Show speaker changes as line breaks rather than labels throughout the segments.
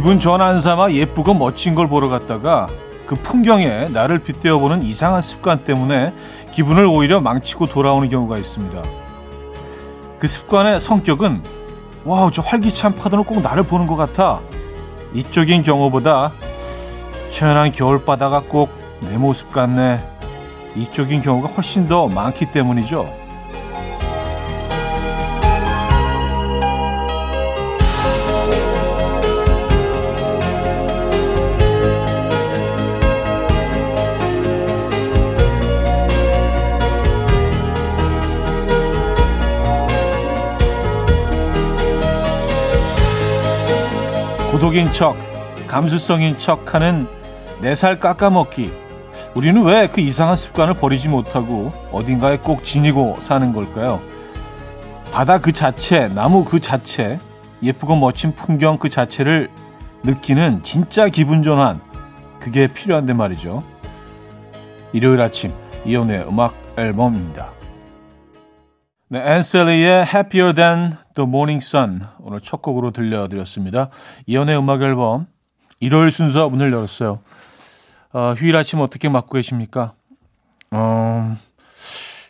기분 전환 삼아 예쁘고 멋진 걸 보러 갔다가 그 풍경에 나를 빗대어 보는 이상한 습관 때문에 기분을 오히려 망치고 돌아오는 경우가 있습니다. 그 습관의 성격은 wow 저 활기찬 파도는 꼭 나를 보는 것 같아 이쪽인 경우보다 처연한 겨울바다가 꼭 내 모습 같네 이쪽인 경우가 훨씬 더 많기 때문이죠. 고독인 척, 감수성인 척 하는 내살 깎아먹기. 우리는 왜 그 이상한 습관을 버리지 못하고 어딘가에 꼭 지니고 사는 걸까요? 바다 그 자체, 나무 그 자체, 예쁘고 멋진 풍경 그 자체를 느끼는 진짜 기분 전환. 그게 필요한데 말이죠. 일요일 아침, 이연우의 음악 앨범입니다. 네, 앤셀리의 Happier Than Morning Sun 오늘 첫 곡으로 들려드렸습니다. 이연의 음악 앨범 일요일 순서 문을 열었어요. 어, 휴일 아침 어떻게 맞고 계십니까? 어,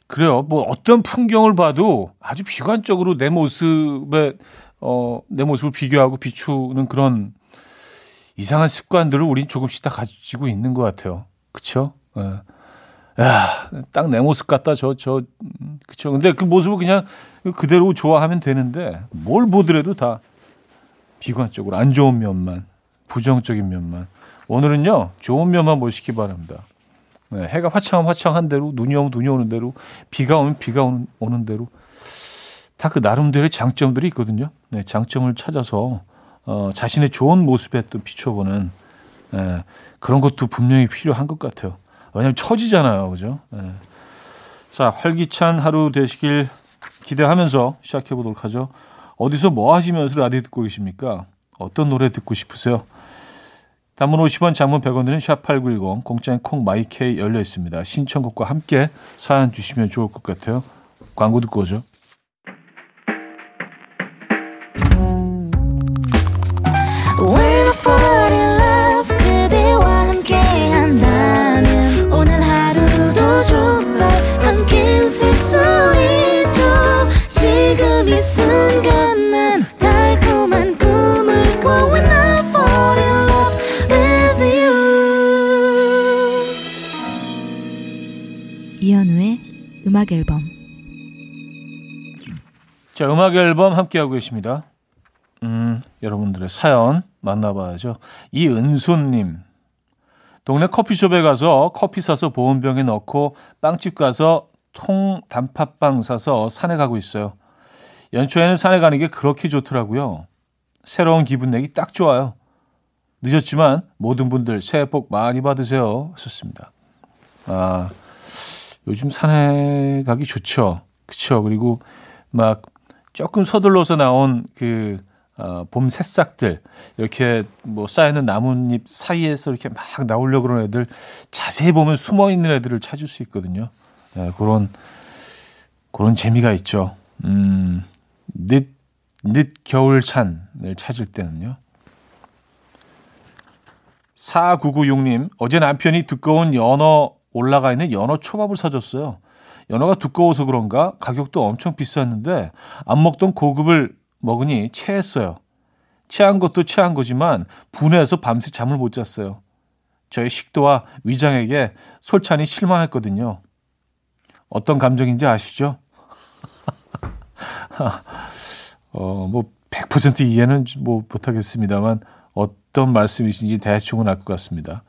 그래요. 뭐 어떤 풍경을 봐도 아주 비관적으로 내 모습에 어, 내 모습을 비교하고 비추는 그런 이상한 습관들을 우린 조금씩 다 가지고 있는 것 같아요. 그쵸? 예. 야, 딱 내 모습 같다. 저, 저, 그쵸. 근데 그 모습을 그냥 그대로 좋아하면 되는데 뭘 보더라도 다 비관적으로 안 좋은 면만, 부정적인 면만. 오늘은요, 좋은 면만 보시기 바랍니다. 네, 해가 화창하면 화창한 대로, 눈이 오면 눈이 오는 대로, 비가 오면 비가 오는, 오는 대로 다 그 나름대로의 장점들이 있거든요. 네, 장점을 찾아서 어, 자신의 좋은 모습에 또 비춰보는 네, 그런 것도 분명히 필요한 것 같아요. 왜냐하면 처지잖아요. 그죠? 네. 자, 활기찬 하루 되시길 기대하면서 시작해 보도록 하죠. 어디서 뭐 하시면서 라디오 듣고 계십니까? 어떤 노래 듣고 싶으세요? 단문 50원, 장문 100원 드는 샵8910, 공짜인 콩 마이케이 열려 있습니다. 신청곡과 함께 사연 주시면 좋을 것 같아요. 광고 듣고 오죠.
음악 앨범
자, 음악 앨범 함께하고 계십니다. 음, 여러분들의 사연 만나봐야죠. 이은손님. 동네 커피숍에 가서 커피 사서 보온병에 넣고 빵집 가서 통 단팥빵 사서 산에 가고 있어요. 연초에는 산에 가는 게 그렇게 좋더라고요. 새로운 기분 내기 딱 좋아요. 늦었지만 모든 분들 새해 복 많이 받으세요. 하셨습니다. 아, 요즘 산에 가기 좋죠. 그쵸. 그리고 막 조금 서둘러서 나온 그, 어, 봄 새싹들, 이렇게 뭐 쌓이는 나뭇잎 사이에서 이렇게 막 나오려고 그러는 애들, 자세히 보면 숨어 있는 애들을 찾을 수 있거든요. 네, 그런, 그런 재미가 있죠. 음, 늦, 늦 겨울찬을 찾을 때는요. 4996님, 어제 남편이 두꺼운 연어 올라가 있는 연어 초밥을 사줬어요. 연어가 두꺼워서 그런가 가격도 엄청 비쌌는데 안 먹던 고급을 먹으니 체했어요. 체한 것도 체한 거지만 분해해서 밤새 잠을 못 잤어요. 저의 식도와 위장에게 솔찬히 실망했거든요. 어떤 감정인지 아시죠? 어, 뭐, 100% 이해는 뭐 못하겠습니다만 어떤 말씀이신지 대충은 알 것 같습니다.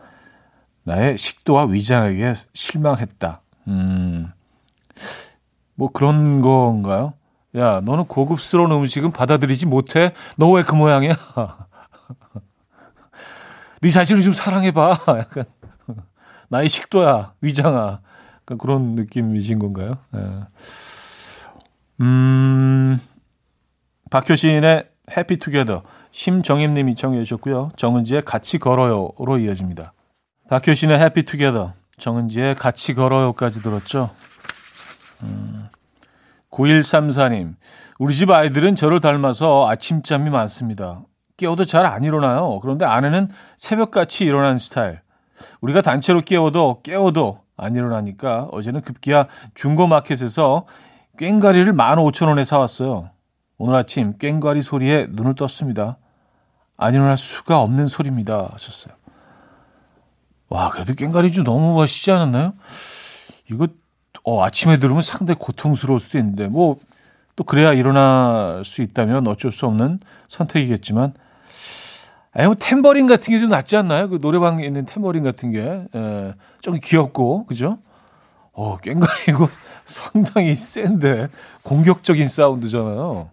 나의 식도와 위장에게 실망했다. 음, 뭐 그런 건가요? 야, 너는 고급스러운 음식은 받아들이지 못해? 너 왜 그 모양이야? 네 자신을 좀 사랑해봐. 약간, 나의 식도야, 위장아. 약간 그런 느낌이신 건가요? 네. 음, 박효신의 해피투게더, 심정임님이 청해 주셨고요. 정은지의 같이 걸어요로 이어집니다. 박효신의 해피 투게더, 정은지의 같이 걸어요까지 들었죠. 음, 9134님, 우리 집 아이들은 저를 닮아서 아침잠이 많습니다. 깨워도 잘 안 일어나요. 그런데 아내는 새벽같이 일어나는 스타일. 우리가 단체로 깨워도 깨워도 안 일어나니까 어제는 급기야 중고마켓에서 꽹과리를 15,000원에 사왔어요. 오늘 아침 꽹과리 소리에 눈을 떴습니다. 안 일어날 수가 없는 소리입니다. 하셨어요. 와, 그래도 꽹과리 좀 너무 맛있지 않았나요? 이거 어, 아침에 들으면 상당히 고통스러울 수도 있는데 뭐 또 그래야 일어날 수 있다면 어쩔 수 없는 선택이겠지만 아니 뭐 탬버린 같은 게 좀 낫지 않나요? 그 노래방에 있는 탬버린 같은 게 예, 좀 귀엽고 그죠? 어, 이거 상당히 센데 공격적인 사운드잖아요.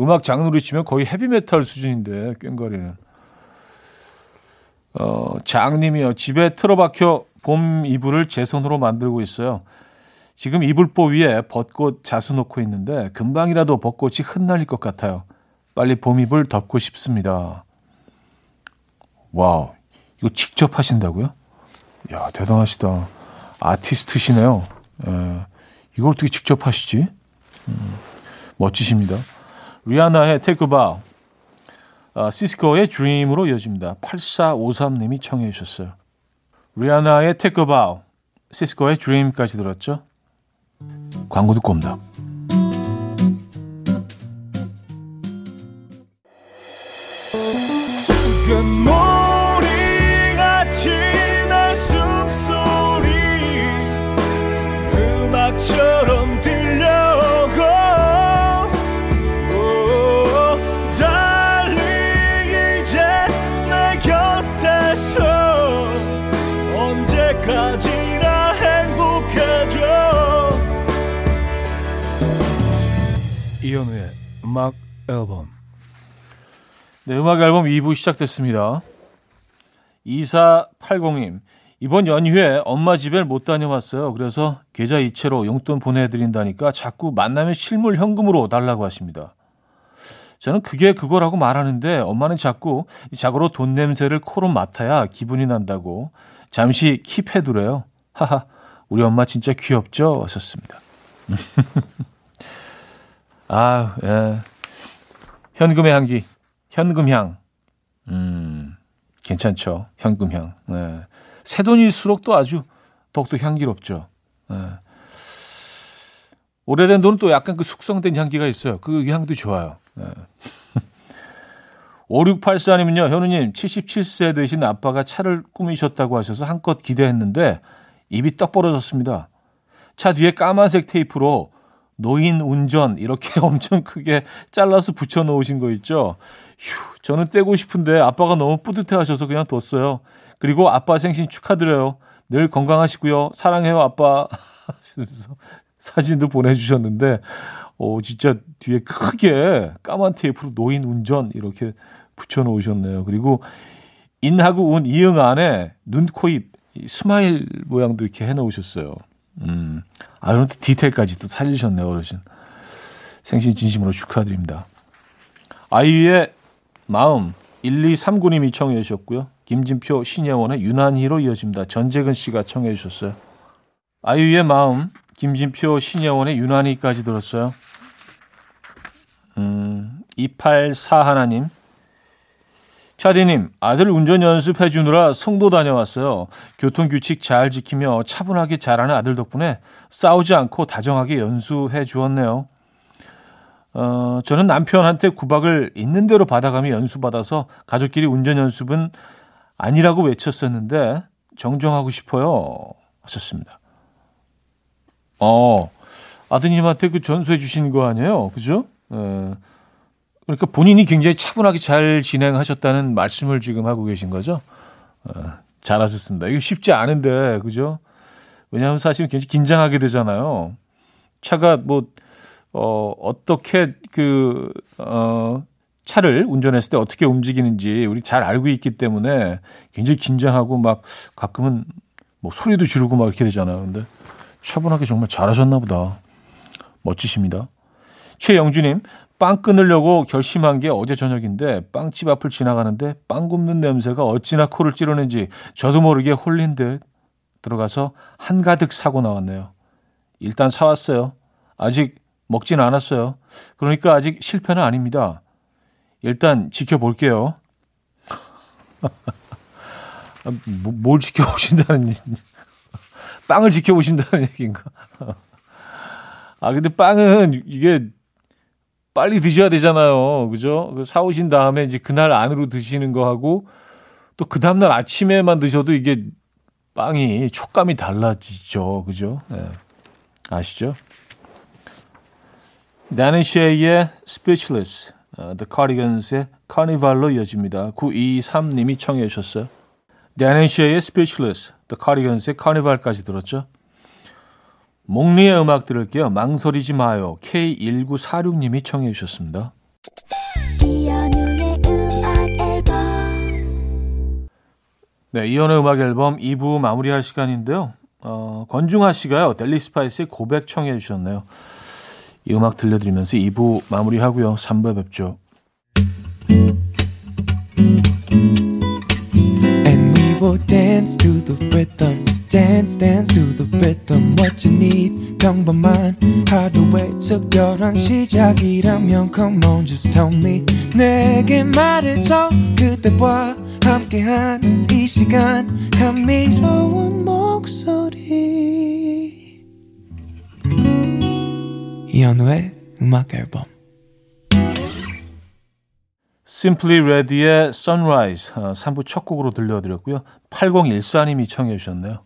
음악 장르로 치면 거의 헤비메탈 수준인데 꽹과리는. 어, 장님이요. 집에 틀어박혀 봄 이불을 제 손으로 만들고 있어요. 지금 이불보 위에 벚꽃 자수 놓고 있는데 금방이라도 벚꽃이 흩날릴 것 같아요. 빨리 봄 이불 덮고 싶습니다. wow, 이거 직접 하신다고요? 야, 대단하시다. 아티스트시네요. 에, 이걸 어떻게 직접 하시지? 음, 멋지십니다. 리아나의 Bow, 아, 시스코의 Dream으로 이어집니다. 8453님이 청해 주셨어요. 리아나의 Take a Bow, 시스코의 Dream까지 들었죠? 광고 듣고 옵니다. 이현우의 음악 앨범 네, 음악 앨범 2부 시작됐습니다. 2480님 이번 연휴에 엄마 집에 못 다녀왔어요. 그래서 계좌 이체로 용돈 보내드린다니까 자꾸 만나면 실물 현금으로 달라고 하십니다. 저는 그게 그거라고 말하는데 엄마는 자꾸 자고로 돈 냄새를 코로 맡아야 기분이 난다고 잠시 킵해두래요. 하하, 우리 엄마 진짜 귀엽죠? 하셨습니다. 아, 예. 현금의 향기, 현금향. 음, 괜찮죠. 현금향. 네. 새 돈일수록 또 아주 더욱더 향기롭죠. 네. 오래된 돈은 또 약간 그 숙성된 향기가 있어요. 그 향도 좋아요. 네. 5684님은요, 현우님, 77세 되신 아빠가 차를 꾸미셨다고 하셔서 한껏 기대했는데, 입이 떡 벌어졌습니다. 차 뒤에 까만색 테이프로 노인 운전 이렇게 엄청 크게 잘라서 붙여 놓으신 거 있죠. 휴, 저는 떼고 싶은데 아빠가 너무 뿌듯해 하셔서 그냥 뒀어요. 그리고 아빠 생신 축하드려요. 늘 건강하시고요. 사랑해요, 아빠. 하시면서 사진도 보내주셨는데, 오, 진짜 뒤에 크게 까만 테이프로 노인 운전 이렇게 붙여 놓으셨네요. 그리고 인하고 운 이응 안에 눈, 코, 입, smile 모양도 이렇게 해 놓으셨어요. 음. 아, 그런 디테일까지 또 살리셨네요, 어르신. 생신 진심으로 축하드립니다. 아이유의 마음 1239님이 청해 주셨고요. 김진표, 신예원의 유난히로 이어집니다. 전재근 씨가 청해 주셨어요. 아이유의 마음, 김진표, 신예원의 유난히까지 들었어요. 음, 284 하나님. 차디님, 아들 운전 연습해 주느라 성도 다녀왔어요. 교통규칙 잘 지키며 차분하게 잘하는 아들 덕분에 싸우지 않고 다정하게 연수해 주었네요. 어, 저는 남편한테 구박을 있는 대로 받아가며 연수받아서 가족끼리 운전 연습은 아니라고 외쳤었는데 정정하고 싶어요. 하셨습니다. 어, 아드님한테 그 전수해 주신 거 아니에요? 그죠? 에, 그러니까 본인이 굉장히 차분하게 잘 진행하셨다는 말씀을 지금 하고 계신 거죠. 어, 잘하셨습니다. 이거 쉽지 않은데, 그죠? 왜냐하면 사실 굉장히 긴장하게 되잖아요. 차가 뭐, 어, 어떻게 그, 어, 차를 운전했을 때 어떻게 움직이는지 우리 잘 알고 있기 때문에 굉장히 긴장하고 막 가끔은 뭐 소리도 지르고 막 이렇게 되잖아요. 근데 차분하게 정말 잘하셨나 보다. 멋지십니다. 최영주님, 빵 끊으려고 결심한 게 어제 저녁인데 빵집 앞을 지나가는데 빵 굽는 냄새가 어찌나 코를 찌르는지 저도 모르게 홀린 듯 들어가서 한가득 사고 나왔네요. 일단 사왔어요. 아직 먹진 않았어요. 그러니까 아직 실패는 아닙니다. 일단 지켜볼게요. 아, 뭐, 뭘 지켜보신다는 빵을 지켜보신다는 얘기인가? 아 근데 빵은 이게 빨리 드셔야 되잖아요. 그죠? 그 사오신 다음에 이제 그날 안으로 드시는 거 하고 또 그 다음날 아침에만 드셔도 이게 빵이 촉감이 달라지죠. 그죠? 네. 아시죠? 나는 쉐이의 Speechless, uh, The Cardigans 카니발로 이어집니다. 923님이 청해 주셨어요. 댄 앤 쉐이의 Speechless, The Cardigans의 Carnival까지 들었죠. 몽니의 음악 들을게요. 망설이지 마요. K1946님이 청해 주셨습니다. 네, 이현우의 음악 앨범 2부 마무리할 시간인데요. 어, 권중하 씨가요. 델리 스파이스의 고백 청해 주셨네요. 이 음악 들려드리면서 2부 마무리하고요. 3부에 뵙죠. And we will dance to the rhythm. Dance dance to the rhythm what you need 평범한 하루의 특별한 시작이라면 come on just tell me 내게 말해줘 그대와 함께한 이 시간 감미로운 목소리 이현우의 음악 앨범 Simply Red의 Sunrise 3부 첫 곡으로 들려드렸고요. 8014님이 청해 주셨네요.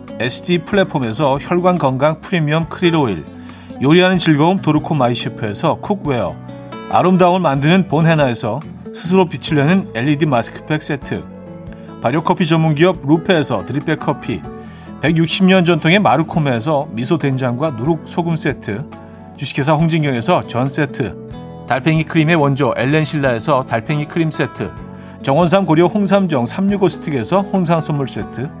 SD 플랫폼에서 혈관 건강 프리미엄 크릴 오일, 요리하는 즐거움 도르코 마이셰프에서 cookware, 아름다움을 만드는 본헤나에서 스스로 빛을 내는 LED 마스크팩 세트, 발효커피 전문기업 루페에서 drip bag 커피, 160년 전통의 마르코메에서 미소 된장과 누룩 소금 세트, 주식회사 홍진경에서 전 세트, 달팽이 크림의 원조 엘렌실라에서 달팽이 크림 세트, 정원삼 고려 홍삼정 365 스틱에서 홍삼 선물 세트,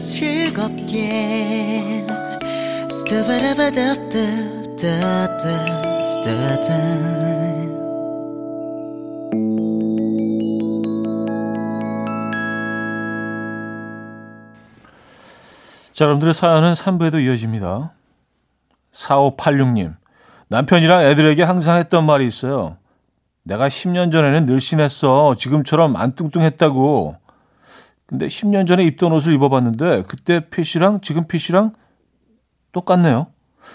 요 즐겁게 자, 여러분들의 사연은 3부에도 이어집니다. 4586님. 남편이랑 애들에게 항상 했던 말이 있어요. 내가 10년 전에는 늘씬했어. 지금처럼 안 뚱뚱했다고. 근데 10년 전에 입던 옷을 입어봤는데 그때 핏이랑 지금 핏이랑 똑같네요.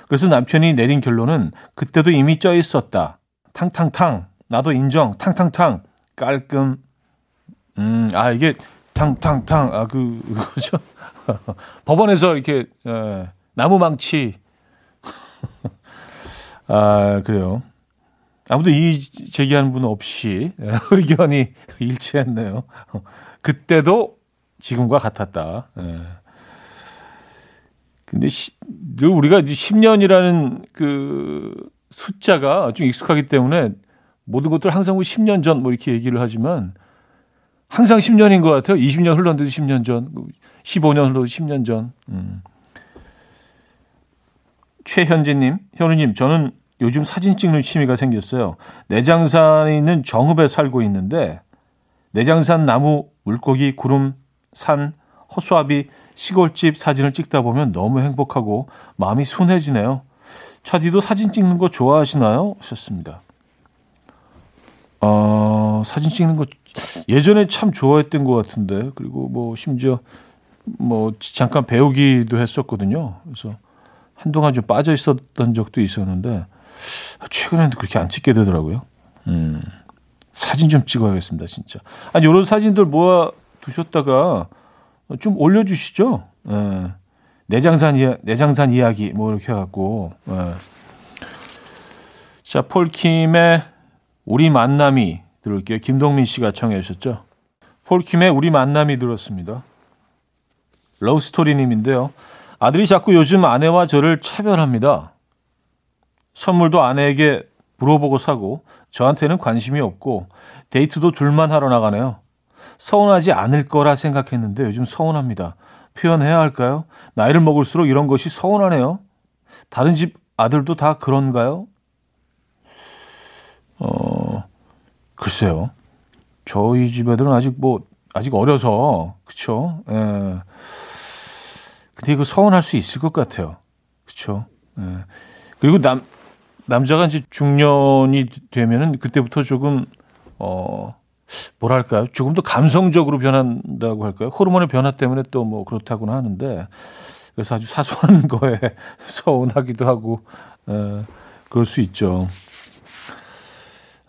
그래서 남편이 내린 결론은 그때도 이미 쪄 있었다. 탕탕탕. 나도 인정. 탕탕탕. 깔끔. 음, 아, 이게 탕탕탕. 아, 그, 그거죠. 법원에서 이렇게, 에, 예, 나무망치. 아, 그래요. 아무도 이 제기하는 분 없이 의견이 일치했네요. 그때도 지금과 같았다. 예. 근데 시, 우리가 이제 10년이라는 그 숫자가 좀 익숙하기 때문에 모든 것들 항상 10년 전 뭐 이렇게 얘기를 하지만 항상 10년인 것 같아요. 20년 흘렀는데도 10년 전, 15년 흘러도 10년 전. 음. 최현재님, 현우님, 저는 요즘 사진 찍는 취미가 생겼어요. 내장산에 있는 정읍에 살고 있는데 내장산 나무, 물고기, 구름, 산, 허수아비, 시골집 사진을 찍다 보면 너무 행복하고 마음이 순해지네요. 차디도 사진 찍는 거 좋아하시나요? 하셨습니다. 어, 사진 찍는 거 예전에 참 좋아했던 것 같은데 그리고 뭐 심지어 뭐 잠깐 배우기도 했었거든요. 그래서 한동안 좀 빠져 있었던 적도 있었는데 최근에는 그렇게 안 찍게 되더라고요. 음, 사진 좀 찍어야겠습니다, 진짜. 아니 이런 사진들 모아 두셨다가 좀 올려주시죠. 예. 내장산 이야, 내장산 이야기 뭐 이렇게 해갖고. 예. 자, 폴킴의 우리 만남이 들을게요. 김동민 씨가 청해 주셨죠. 폴킴의 우리 만남이 들었습니다. 러브스토리님인데요. 아들이 자꾸 요즘 아내와 저를 차별합니다. 선물도 아내에게 물어보고 사고 저한테는 관심이 없고 데이트도 둘만 하러 나가네요. 서운하지 않을 거라 생각했는데 요즘 서운합니다. 표현해야 할까요? 나이를 먹을수록 이런 것이 서운하네요. 다른 집 아들도 다 그런가요? 어, 글쎄요. 저희 집 애들은 아직 뭐, 아직 어려서, 그쵸? 예. 근데 그 서운할 수 있을 것 같아요. 그쵸? 예. 그리고 남, 남자가 이제 중년이 되면은 그때부터 조금, 어, 뭐랄까요? 조금 더 감성적으로 변한다고 할까요? 호르몬의 변화 때문에 또 뭐 그렇다고는 하는데, 그래서 아주 사소한 거에 서운하기도 하고, 에, 그럴 수 있죠.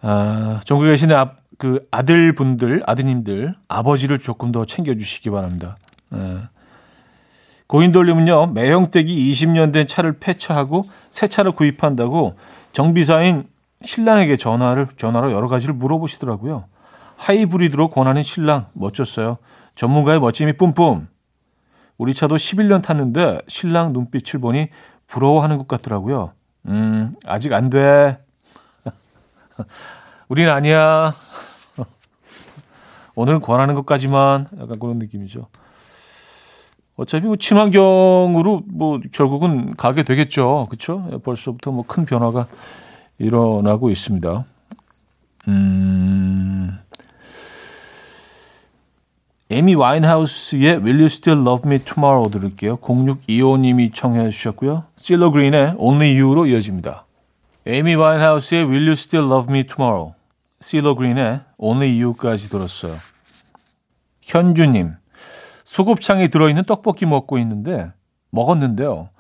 아, 전국에 계신 아, 그 아들분들, 아드님들, 아버지를 조금 더 챙겨주시기 바랍니다. 에. 고인돌림은요, 매형댁이 20년 된 차를 폐차하고 새 차를 구입한다고 정비사인 신랑에게 전화를, 전화로 여러 가지를 물어보시더라고요. 하이브리드로 권하는 신랑 멋졌어요. 전문가의 멋짐이 뿜뿜. 우리 차도 11년 탔는데 신랑 눈빛을 보니 부러워하는 것 같더라고요. 음, 아직 안 돼. 우린 아니야. 오늘은 권하는 것까지만 약간 그런 느낌이죠. 어차피 뭐 친환경으로 뭐 결국은 가게 되겠죠. 그렇죠? 벌써부터 뭐 큰 변화가 일어나고 있습니다. 음. 에미 와인하우스의 Will You Still Love Me Tomorrow 들을게요. 0625님이 청해 주셨고요. 실러 그린의 Only You로 이어집니다. 에미 와인하우스의 Will You Still Love Me Tomorrow, 실러 그린의 Only You까지 들었어요. 현주님, 소곱창이 들어있는 떡볶이 먹고 있는데 먹었는데요.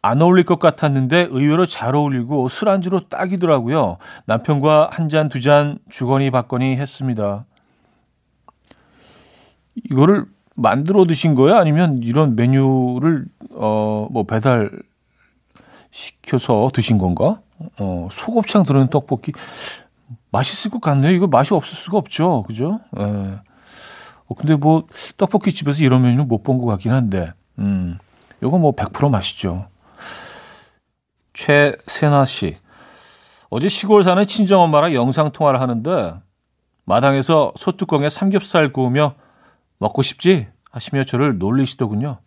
안 어울릴 것 같았는데 의외로 잘 어울리고 술안주로 딱이더라고요. 남편과 한 잔, 두 잔 주거니 받거니 했습니다. 이거를 만들어 드신 거예요? 아니면 이런 메뉴를 어 뭐 배달 시켜서 드신 건가? 어 소곱창 들어있는 떡볶이 맛있을 것 같네요. 이거 맛이 없을 수가 없죠, 그죠? 예. 어, 근데 뭐 떡볶이 집에서 이런 메뉴는 못 본 것 같긴 한데, 음, 이거 뭐 100% 맛있죠. 최세나 씨. 어제 시골 사는 친정 엄마랑 영상 통화를 하는데 마당에서 소뚜껑에 삼겹살 구우며 먹고 싶지? 하시며 저를 놀리시더군요.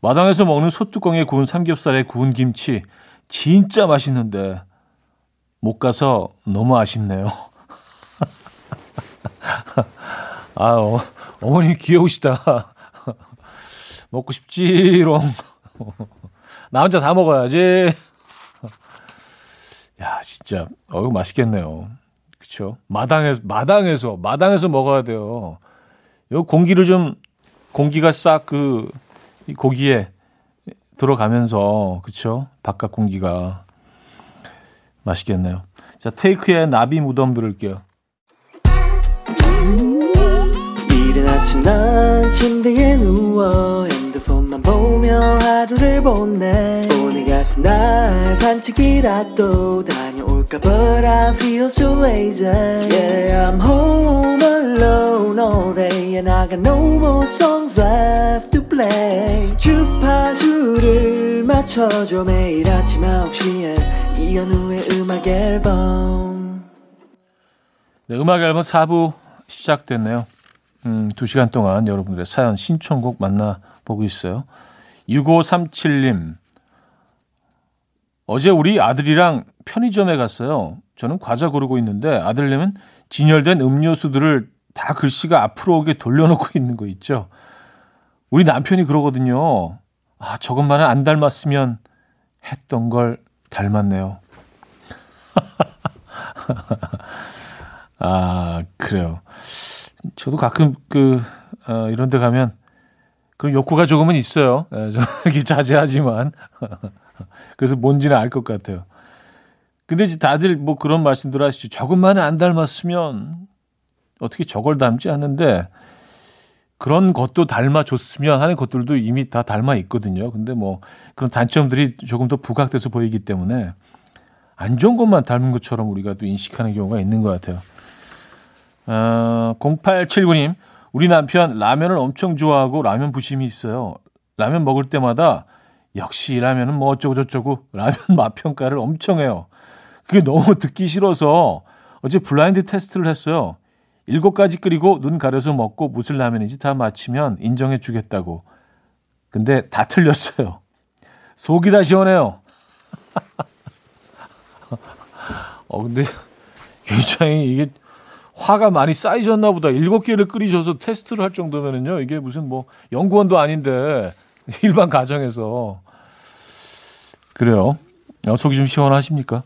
마당에서 먹는 소뚜껑에 구운 삼겹살에 구운 김치 진짜 맛있는데 못 가서 너무 아쉽네요. 아, 어, 어머니 귀여우시다. 먹고 싶지롱. 나 혼자 다 먹어야지. 야, 진짜 어 이거 맛있겠네요. 그렇죠? 마당에서 마당에서 마당에서 먹어야 돼요. 요 공기를 좀 공기가 싹 그 고기에 들어가면서 그쵸 바깥 공기가 맛있겠네요. 자 테이크의 나비 무덤 들을게요. 이른 아침 난 침대에 누워 핸드폰만 보며 하루를 보내. 오늘 같은 날 산책이라도 다녀올까 But I feel so lazy. Yeah I'm home alone all day And I got no more songs left to play. 주파수를 맞춰줘 매일 아침 9시에 이현우의 음악 앨범. 네, 음악 앨범 4부 시작됐네요. 음, 2시간 동안 여러분들의 사연 신청곡 만나 보고 있어요 6537님 어제 우리 아들이랑 편의점에 갔어요. 저는 과자 고르고 있는데 아들내면 진열된 음료수들을 다 글씨가 앞으로 오게 돌려놓고 있는 거 있죠. 우리 남편이 그러거든요. 아, 저것만은 안 닮았으면 했던 걸 닮았네요. 아, 그래요. 저도 가끔 그, 어, 이런 데 가면 그런 욕구가 조금은 있어요. 예, 저 이렇게 자제하지만. 그래서 뭔지는 알 것 같아요. 근데 이제 다들 뭐 그런 말씀들 하시죠. 조금만 안 닮았으면 어떻게 저걸 닮지 않는데 그런 것도 닮아줬으면 하는 것들도 이미 다 닮아 있거든요. 근데 뭐 그런 단점들이 조금 더 부각돼서 보이기 때문에 안 좋은 것만 닮은 것처럼 우리가 또 인식하는 경우가 있는 것 같아요. 어, 0879님, 우리 남편 라면을 엄청 좋아하고 라면 부심이 있어요. 라면 먹을 때마다 역시 라면은 뭐 어쩌고저쩌고 라면 맛 평가를 엄청 해요. 그게 너무 듣기 싫어서 어제 블라인드 테스트를 했어요. 일곱 가지 끓이고 눈 가려서 먹고 무슨 라면인지 다 맞히면 인정해 주겠다고. 근데 다 틀렸어요. 속이 다 시원해요. 어, 근데 굉장히 이게 화가 많이 쌓이셨나 보다. 일곱 개를 끓이셔서 테스트를 할 정도면은요. 이게 무슨 뭐 연구원도 아닌데 일반 가정에서 그래요. 어, 속이 좀 시원하십니까?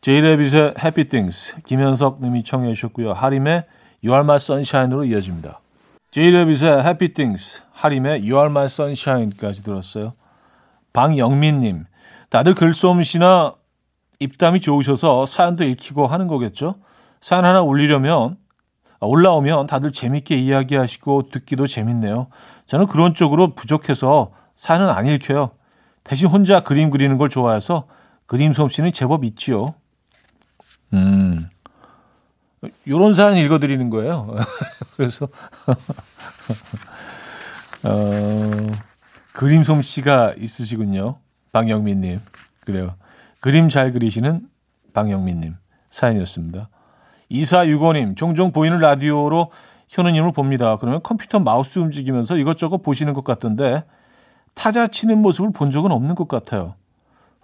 제이레빗의 Happy Things 김현석 님이 청해 주셨고요. 하림의 You Are My Sunshine으로 이어집니다. 제이레빗의 Happy Things, 하림의 You Are My Sunshine까지 들었어요. 방영민 님, 다들 글솜씨나 입담이 좋으셔서 사연도 읽히고 하는 거겠죠? 사연 하나 올리려면 아, 올라오면 다들 재밌게 이야기하시고 듣기도 재밌네요. 저는 그런 쪽으로 부족해서 사연은 안 읽혀요. 대신 혼자 그림 그리는 걸 좋아해서 그림 솜씨는 제법 있지요. 음. 요런 사연 읽어드리는 거예요. 그래서, 어, 그림 솜씨가 있으시군요. 방영민님. 그래요. 그림 잘 그리시는 방영민님 사연이었습니다. 2465님, 종종 보이는 라디오로 현우님을 봅니다. 그러면 컴퓨터 마우스 움직이면서 이것저것 보시는 것 같던데, 타자 치는 모습을 본 적은 없는 것 같아요.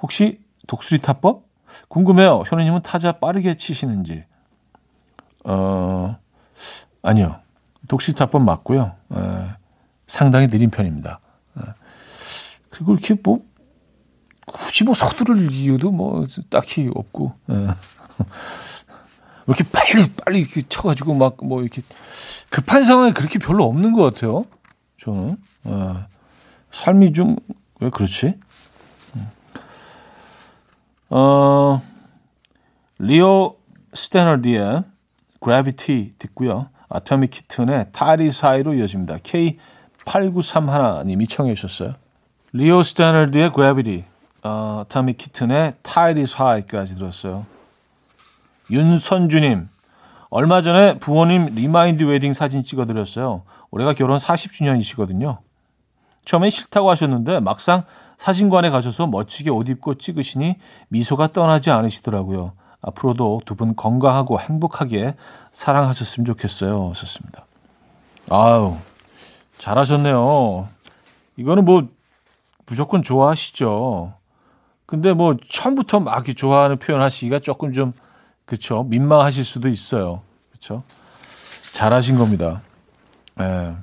혹시 독수리 타법? 궁금해요. 현우님은 타자 빠르게 치시는지. 어, 아니요. 독수리 타법 맞고요. 에, 상당히 느린 편입니다. 에, 그리고 이렇게 뭐, 굳이 뭐 서두를 이유도 뭐 딱히 없고. 에. 이렇게 빨리 빨리 이렇게 쳐가지고 막 뭐 이렇게 급한 상황이 그렇게 별로 없는 것 같아요. 저는 어, 삶이 좀 왜 그렇지? 어, 리오 스태너드의 Gravity 듣고요. 아토믹 키튼의 The Tide Is High로 이어집니다. K8931님이 청해 주셨어요. 리오 스태너드의 Gravity, 어, 아토믹 키튼의 The Tide Is High까지 들었어요. 윤선주님, 얼마 전에 부모님 remind wedding 사진 찍어드렸어요. 올해가 결혼 40주년이시거든요. 처음엔 싫다고 하셨는데 막상 사진관에 가셔서 멋지게 옷 입고 찍으시니 미소가 떠나지 않으시더라고요. 앞으로도 두 분 건강하고 행복하게 사랑하셨으면 좋겠어요. 하셨습니다. 아유, 잘하셨네요. 이거는 뭐 무조건 좋아하시죠. 근데 뭐 처음부터 막 좋아하는 표현 하시기가 조금 좀 그렇죠. 민망하실 수도 있어요. 그렇죠. 잘하신 겁니다. 예.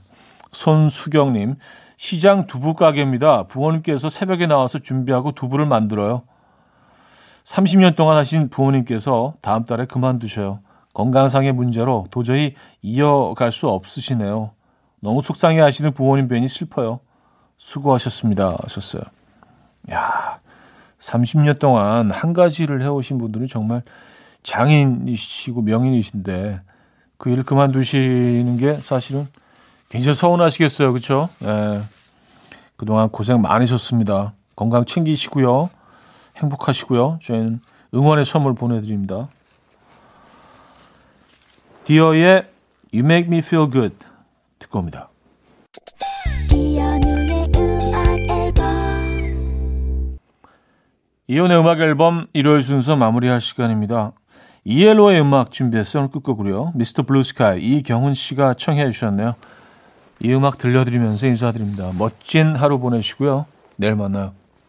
손수경님, 시장 두부 가게입니다. 부모님께서 새벽에 나와서 준비하고 두부를 만들어요. 30년 동안 하신 부모님께서 다음 달에 그만두셔요. 건강상의 문제로 도저히 이어갈 수 없으시네요. 너무 속상해 하시는 부모님 뵈니 슬퍼요. 수고하셨습니다. 하셨어요. 야, 30년 동안 한 가지를 해오신 분들은 정말 장인이시고 명인이신데 그 일을 그만두시는 게 사실은 굉장히 서운하시겠어요. 그렇죠? 예. 그동안 고생 많으셨습니다. 건강 챙기시고요. 행복하시고요. 저희는 응원의 선물 보내드립니다. 디어의 You Make Me Feel Good 듣고 옵니다. 이혼의 음악 앨범 일요일 순서 마무리할 시간입니다. 이엘로의 음악 준비했어요. 오늘 끝곡으로요. 미스터 블루스카이 이경훈 씨가 청해 주셨네요. 이 음악 들려드리면서 인사드립니다. 멋진 하루 보내시고요. 내일 만나요.